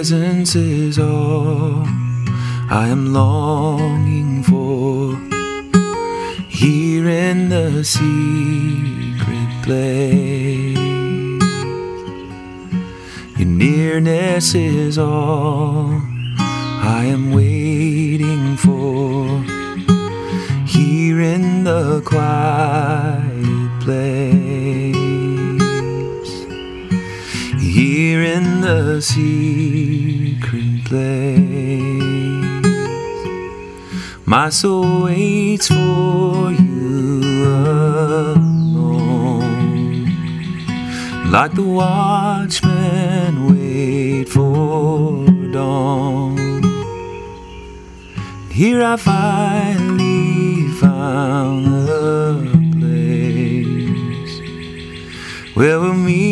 presence is all I am longing for. Here in the secret place, your nearness is all I am waiting for. Here in the quiet place here in the secret place. My soul waits for you alone, like the watchmen wait for dawn. Here I finally found the place where we'll meet,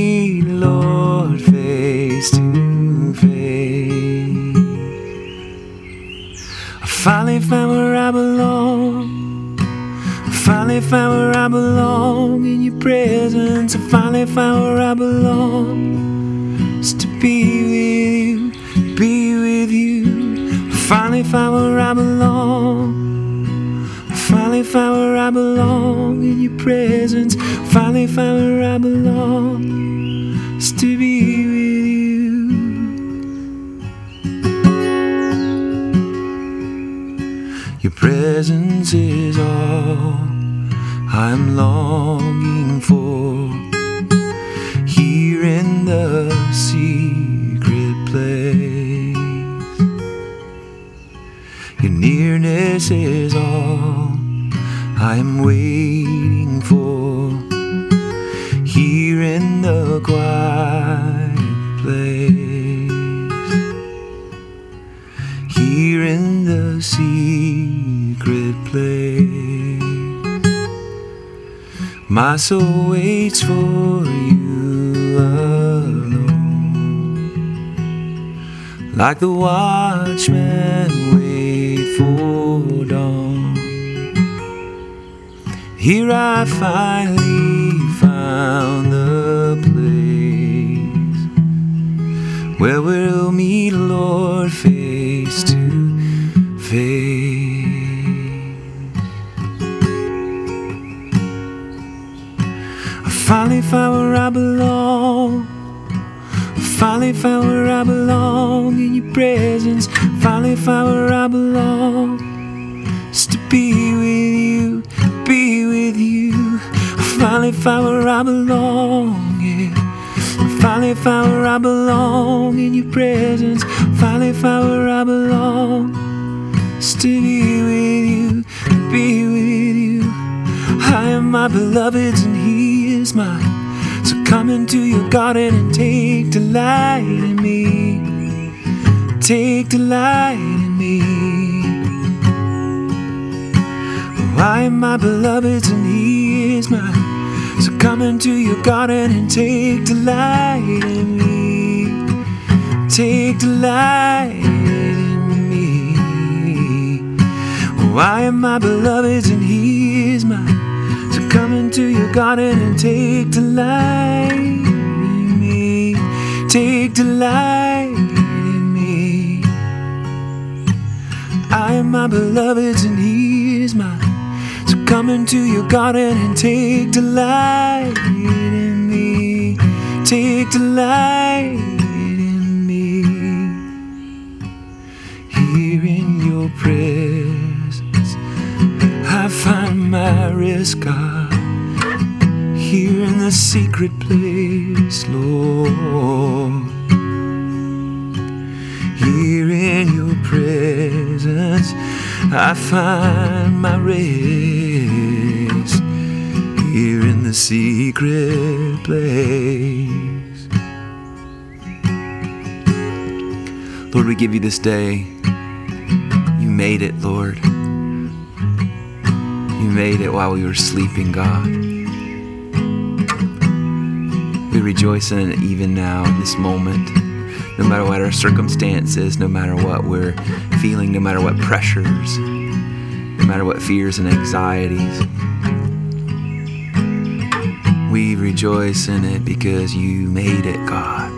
finally found where I belong. I finally found where I belong in your presence. I finally found where I belong. Just to be with you, be with you. I finally found where I belong. I finally found where I belong in your presence. Finally found where I belong. Is to be with presence is all I'm longing for. Here in the secret place. Your nearness is all I'm waiting for. Here in the quiet place. Here in the secret place. My soul waits for you alone. Like the watchmen wait for dawn. Here I finally found the place where we'll meet, Lord, face to face. Finally found where I belong. Finally found where I belong in your presence. Finally found where I belong. Just to be with you, be with you. Finally found where I belong. Yeah. Finally found where I belong in your presence. Finally found where I belong. Just to be with you, be with you. I am my beloved's and he is mine. So come into your garden and take delight in me. Take delight in me. Oh, I am my beloved's and he is mine. So come into your garden and take delight in me. Take delight in me. Oh, I am my beloved's and he into your garden and take delight in me. Take delight in me. I am my beloved's and he is mine. So come into your garden and take delight in me. Take delight in me. Here in your presence, I find my rest, God. Here in the secret place, Lord. Here in your presence, I find my rest. Here in the secret place. Lord, we give you this day. You made it, Lord. You made it while we were sleeping, God we rejoice in it even now, in this moment. No matter what our circumstances, no matter what we're feeling, no matter what pressures, no matter what fears and anxieties, we rejoice in it because you made it, God.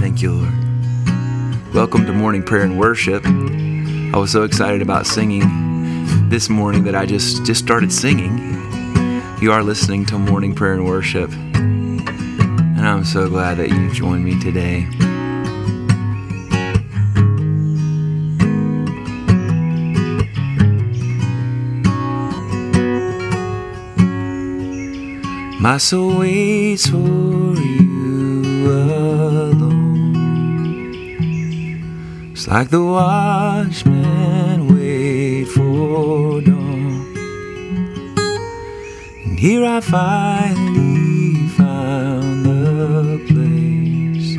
Thank you, Lord. Welcome to morning prayer and worship. I was so excited about singing this morning that I just just started singing. You are listening to morning prayer and worship. And I'm so glad that you joined me today. My soul waits for you alone. It's like the watchmen wait And here I finally found the place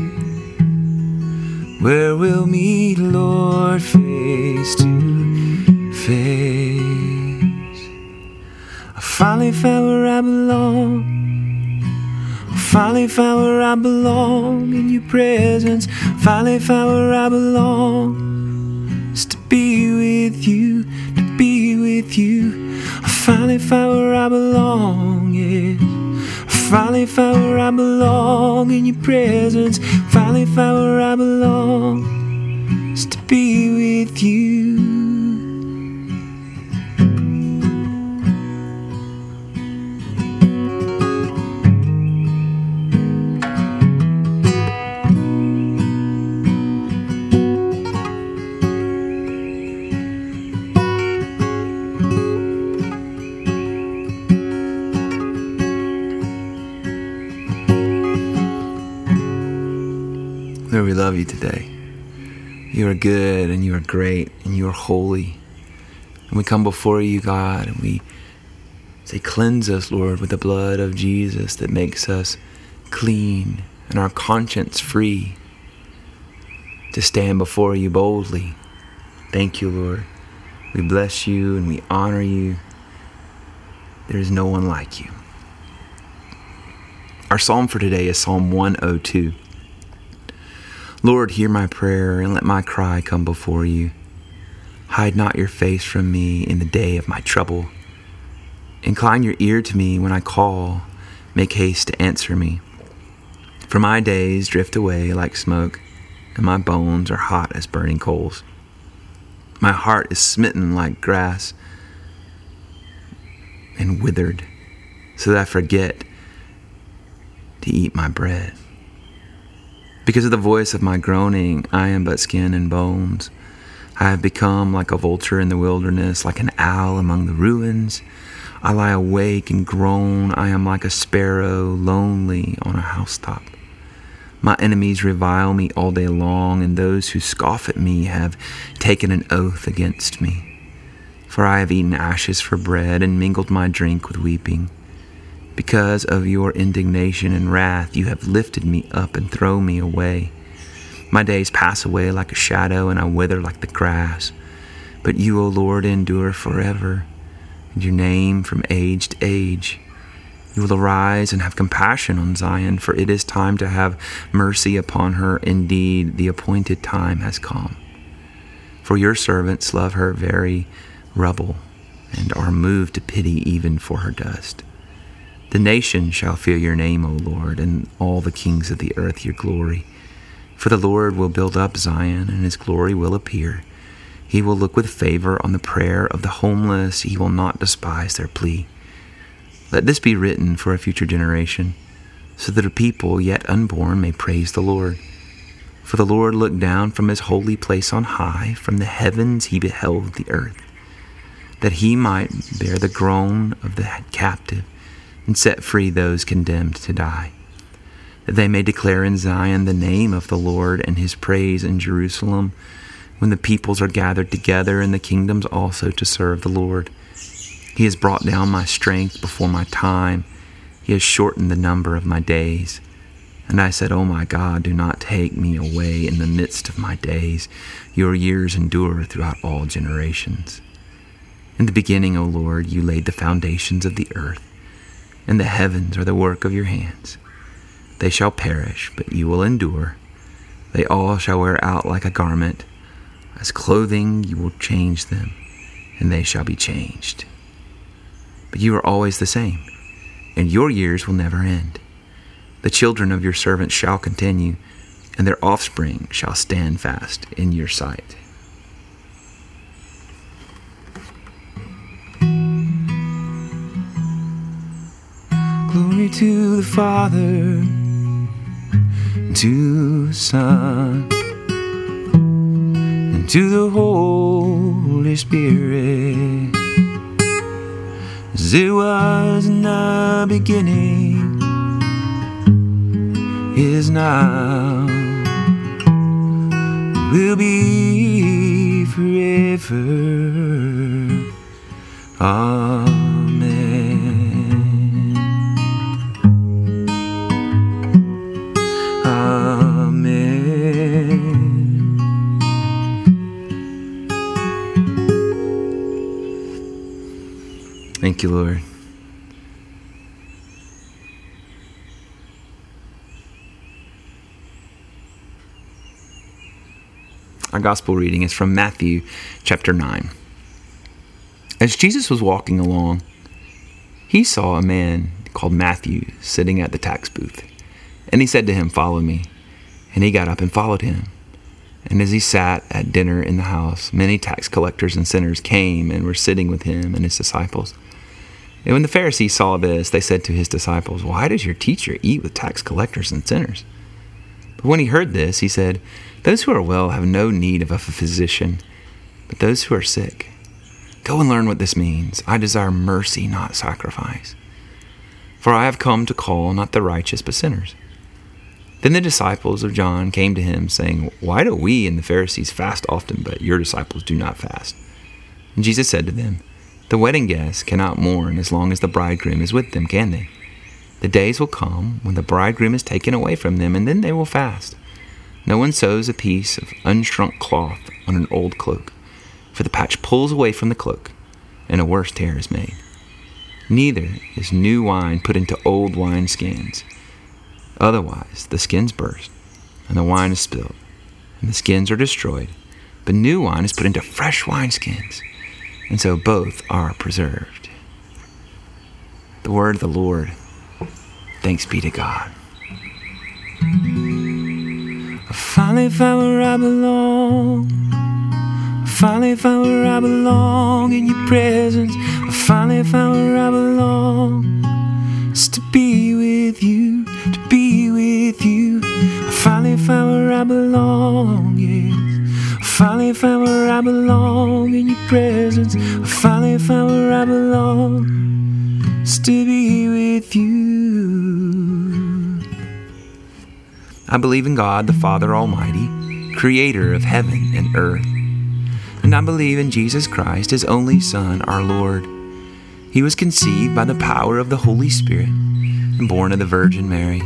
where we'll meet, Lord, face to face. I finally found where I belong. Finally found where I belong in your presence. Finally found where I belong. It's to be with you, finally found where I belong, yes. I finally found where I belong in your presence. Finally found where I belong. It's to be with you. Today. You are good and you are great and you are holy. And we come before you, God, and we say, Cleanse us, Lord, with the blood of Jesus that makes us clean and our conscience free to stand before you boldly. Thank you, Lord. We bless you and we honor you. There is no one like you. Our psalm for today is Psalm 102. Lord, hear my prayer and let my cry come before you. Hide not your face from me in the day of my trouble. Incline your ear to me when I call. Make haste to answer me. For my days drift away like smoke, and my bones are hot as burning coals. My heart is smitten like grass and withered, so that I forget to eat my bread. Because of the voice of my groaning, I am but skin and bones. I have become like a vulture in the wilderness, like an owl among the ruins. I lie awake and groan. I am like a sparrow, lonely on a housetop. My enemies revile me all day long, and those who scoff at me have taken an oath against me. For I have eaten ashes for bread and mingled my drink with weeping. Because of your indignation and wrath, you have lifted me up and thrown me away. My days pass away like a shadow, and I wither like the grass. But you, O Lord, endure forever, and your name from age to age. You will arise and have compassion on Zion, for it is time to have mercy upon her. Indeed, the appointed time has come. For your servants love her very rubble, and are moved to pity even for her dust. The nations shall fear your name, O Lord, and all the kings of the earth your glory. For the Lord will build up Zion, and his glory will appear. He will look with favor on the prayer of the homeless. He will not despise their plea. Let this be written for a future generation, so that a people yet unborn may praise the Lord. For the Lord looked down from his holy place on high, from the heavens he beheld the earth, that he might bear the groan of the captive and set free those condemned to die, that they may declare in Zion the name of the Lord and his praise in Jerusalem, when the peoples are gathered together and the kingdoms also to serve the Lord. He has brought down my strength before my time. He has shortened the number of my days. And I said, O oh my God, do not take me away in the midst of my days. Your years endure throughout all generations. In the beginning, O Lord, you laid the foundations of the earth and the heavens are the work of your hands. They shall perish, but you will endure. They all shall wear out like a garment. As clothing, you will change them, and they shall be changed. But you are always the same, and your years will never end. The children of your servants shall continue, and their offspring shall stand fast in your sight. To the Father, to the Son, and to the Holy Spirit, as it was in the beginning, is now, will be forever. Amen. Thank you, Lord. Our gospel reading is from Matthew chapter 9. As Jesus was walking along, he saw a man called Matthew sitting at the tax booth. And he said to him, Follow me. And he got up and followed him. And as he sat at dinner in the house, many tax collectors and sinners came and were sitting with him and his disciples. And when the Pharisees saw this, they said to his disciples, Why does your teacher eat with tax collectors and sinners? But when he heard this, he said, Those who are well have no need of a physician, but those who are sick. Go and learn what this means. I desire mercy, not sacrifice. For I have come to call not the righteous, but sinners. Then the disciples of John came to him, saying, Why do we and the Pharisees fast often, but your disciples do not fast? And Jesus said to them, The wedding guests cannot mourn as long as the bridegroom is with them, can they? The days will come when the bridegroom is taken away from them, and then they will fast. No one sews a piece of unshrunk cloth on an old cloak, for the patch pulls away from the cloak, and a worse tear is made. Neither is new wine put into old wine skins. Otherwise, the skins burst, and the wine is spilled, and the skins are destroyed. But new wine is put into fresh wineskins, and so both are preserved. The word of the Lord. Thanks be to God. I finally found where I belong. I finally found where I belong in your presence. I finally found where I belong. It's to be with you, to be with you. I finally found where I belong, yes. Finally found where I belong in your presence. I finally found where I belong. It's to be with you. I believe in God, the Father Almighty, creator of heaven and earth. And I believe in Jesus Christ, his only Son, our Lord. He was conceived by the power of the Holy Spirit and born of the Virgin Mary.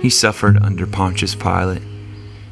He suffered under Pontius Pilate.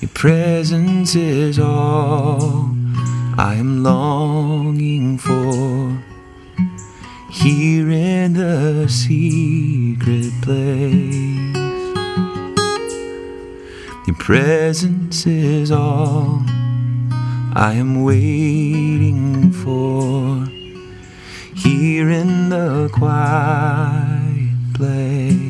Your presence is all I am longing for. Here in the secret place, your presence is all I am waiting for. Here in the quiet place,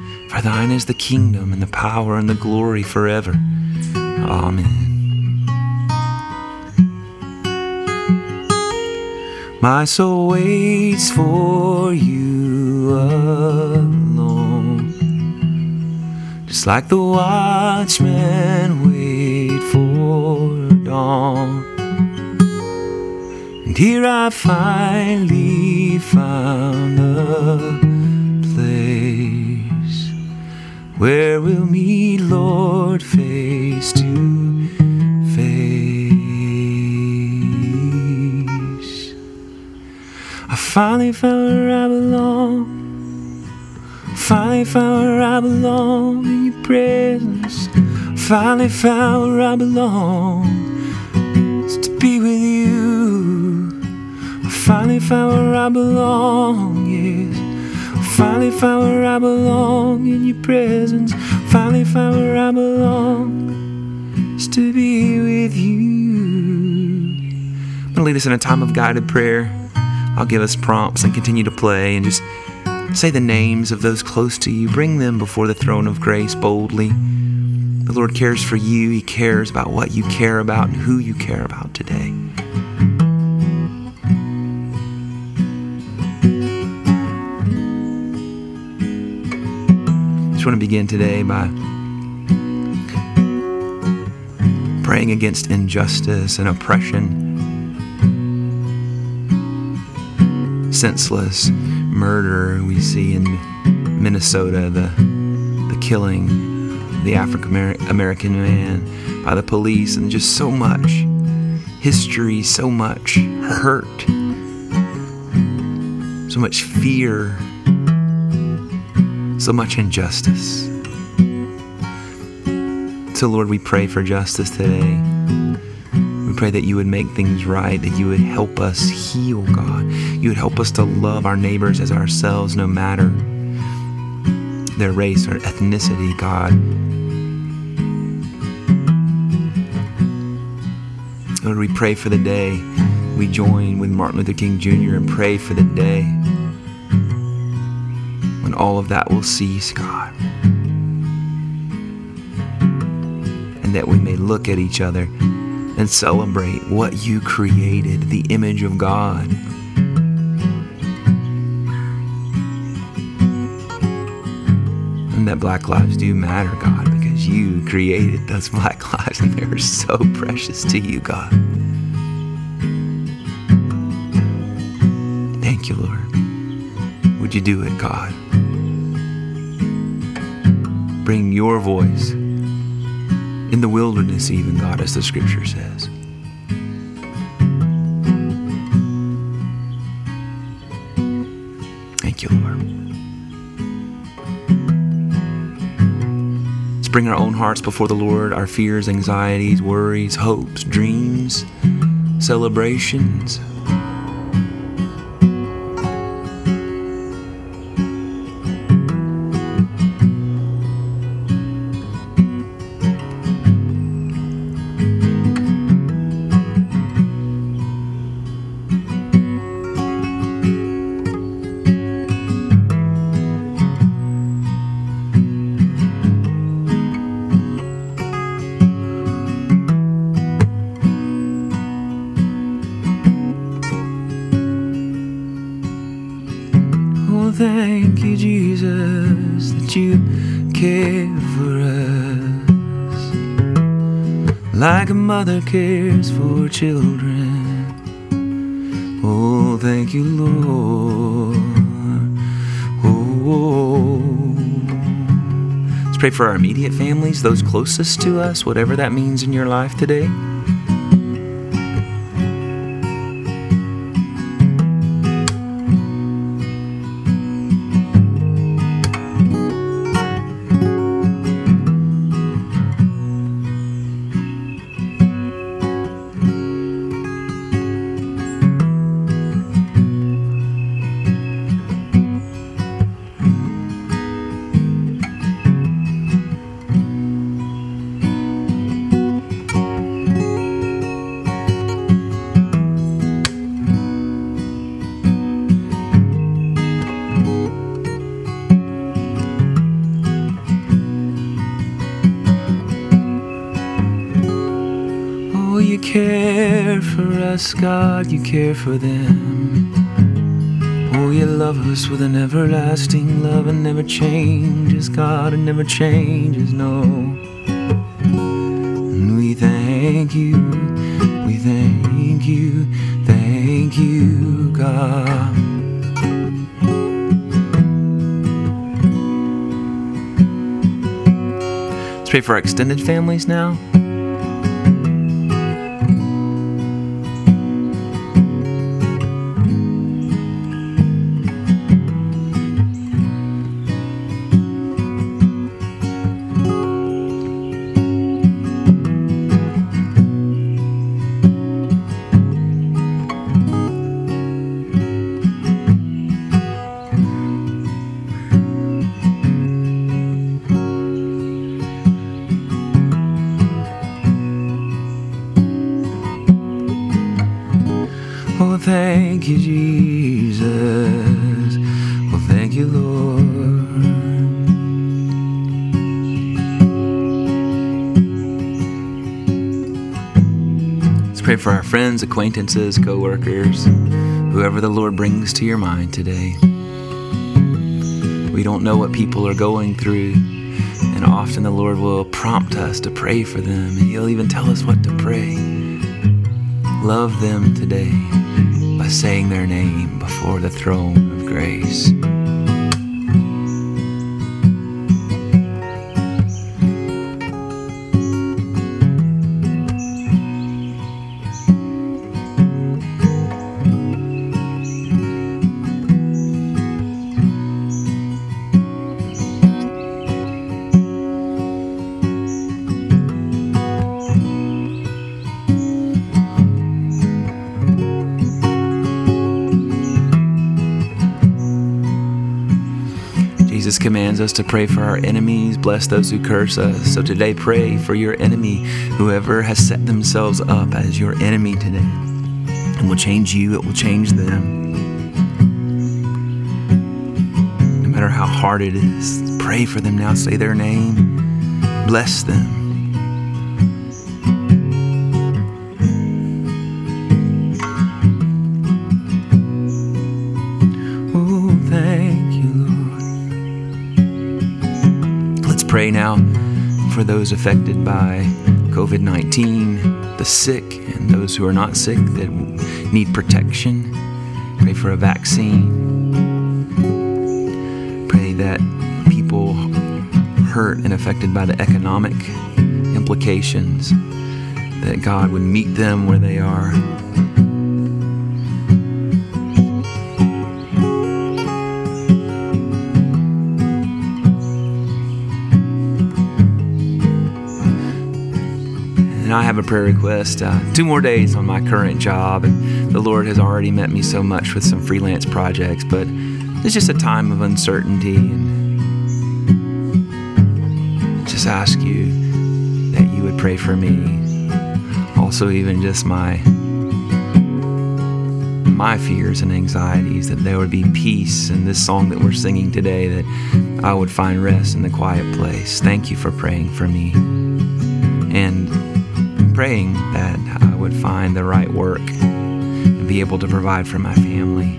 For thine is the kingdom and the power and the glory forever. Amen. My soul waits for you alone. Just like the watchmen wait for dawn. And here I finally found a where we'll meet, Lord, face to face. I finally found where I belong. Finally found where I belong in your presence. Finally found where I belong. It's to be with you. I finally found where I belong, yes. Finally found where I belong in your presence. Finally found where I belong. It's to be with you. I'm going to lead us in a time of guided prayer. I'll give us prompts and continue to play and just Say the names of those close to you. Bring them before the throne of grace boldly. The Lord cares for you. He cares about what you care about and who you care about today. Just want to begin today by praying against injustice and oppression, senseless murder we see in Minnesota, the the killing the African American man by the police, and just so much history, so much hurt, so much fear, so much injustice. So, Lord, we pray for justice today. We pray that you would make things right, that you would help us heal, God. You would help us to love our neighbors as ourselves, no matter their race or ethnicity, God. Lord, we pray for the day we join with Martin Luther King Jr. and pray for the day all of that will cease, God. And that we may look at each other and celebrate what you created, the image of God. And that black lives do matter, God, because you created those black lives and they're so precious to you, God. Thank you, Lord. Would you do it, God? Bring your voice in the wilderness, even, God, as the scripture says. Thank you, Lord. Let's bring our own hearts before the Lord, our fears, anxieties, worries, hopes, dreams, celebrations. Oh, thank you, Lord. Oh, let's pray for our immediate families, those closest to us, whatever that means in your life today. For us, God, you care for them. Oh, you love us with an everlasting love and never changes, God, and never changes, no. And we thank you, we thank you, thank you, God. Let's pray for our extended families now. Friends, acquaintances, coworkers, whoever the Lord brings to your mind today. We don't know what people are going through, and often the Lord will prompt us to pray for them, and He'll even tell us what to pray. Love them today by saying their name before the throne of grace. Us to pray for our enemies, bless those who curse us. So today, pray for your enemy, whoever has set themselves up as your enemy today. And will change you, it will change them. No matter how hard it is, pray for them now. Say their name, bless them. Now for those affected by COVID 19, the sick, and those who are not sick that need protection. Pray for a vaccine. Pray that people hurt and affected by the economic implications, that God would meet them where they are. Have a prayer request. Uh, two more days on my current job, and the Lord has already met me so much with some freelance projects, but it's just a time of uncertainty. And just ask you that you would pray for me. Also, even just my my fears and anxieties, that there would be peace in this song that we're singing today, that I would find rest in the quiet place. Thank you for praying for me. And praying that I would find the right work and be able to provide for my family.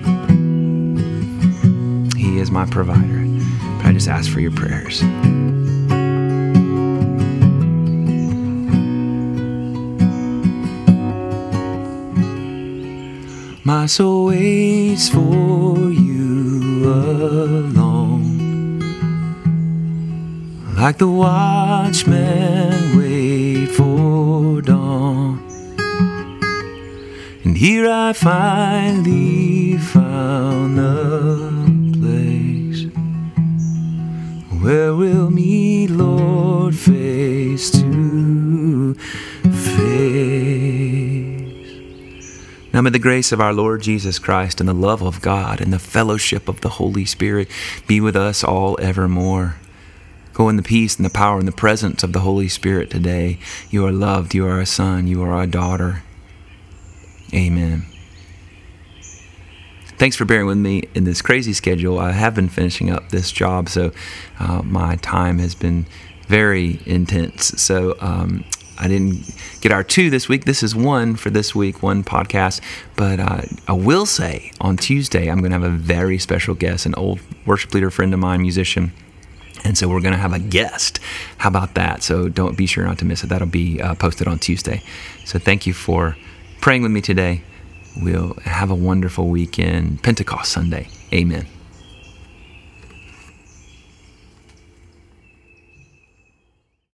He is my provider. But I just ask for your prayers. My soul waits for you alone. Like the watchmen here I finally found the place where we'll meet, Lord, face to face. Now may the grace of our Lord Jesus Christ and the love of God and the fellowship of the Holy Spirit be with us all evermore. Go in the peace and the power and the presence of the Holy Spirit today. You are loved. You are a son. You are a daughter. Amen. Thanks for bearing with me in this crazy schedule. I have been finishing up this job, so uh, my time has been very intense. So um, I didn't get our two this week. This is one for this week, one podcast. But uh, I will say on Tuesday, I'm going to have a very special guest, an old worship leader friend of mine, musician. And so we're going to have a guest. How about that? So don't be sure not to miss it. That'll be uh, posted on Tuesday. So thank you for praying with me today. We'll have a wonderful weekend, Pentecost Sunday. Amen.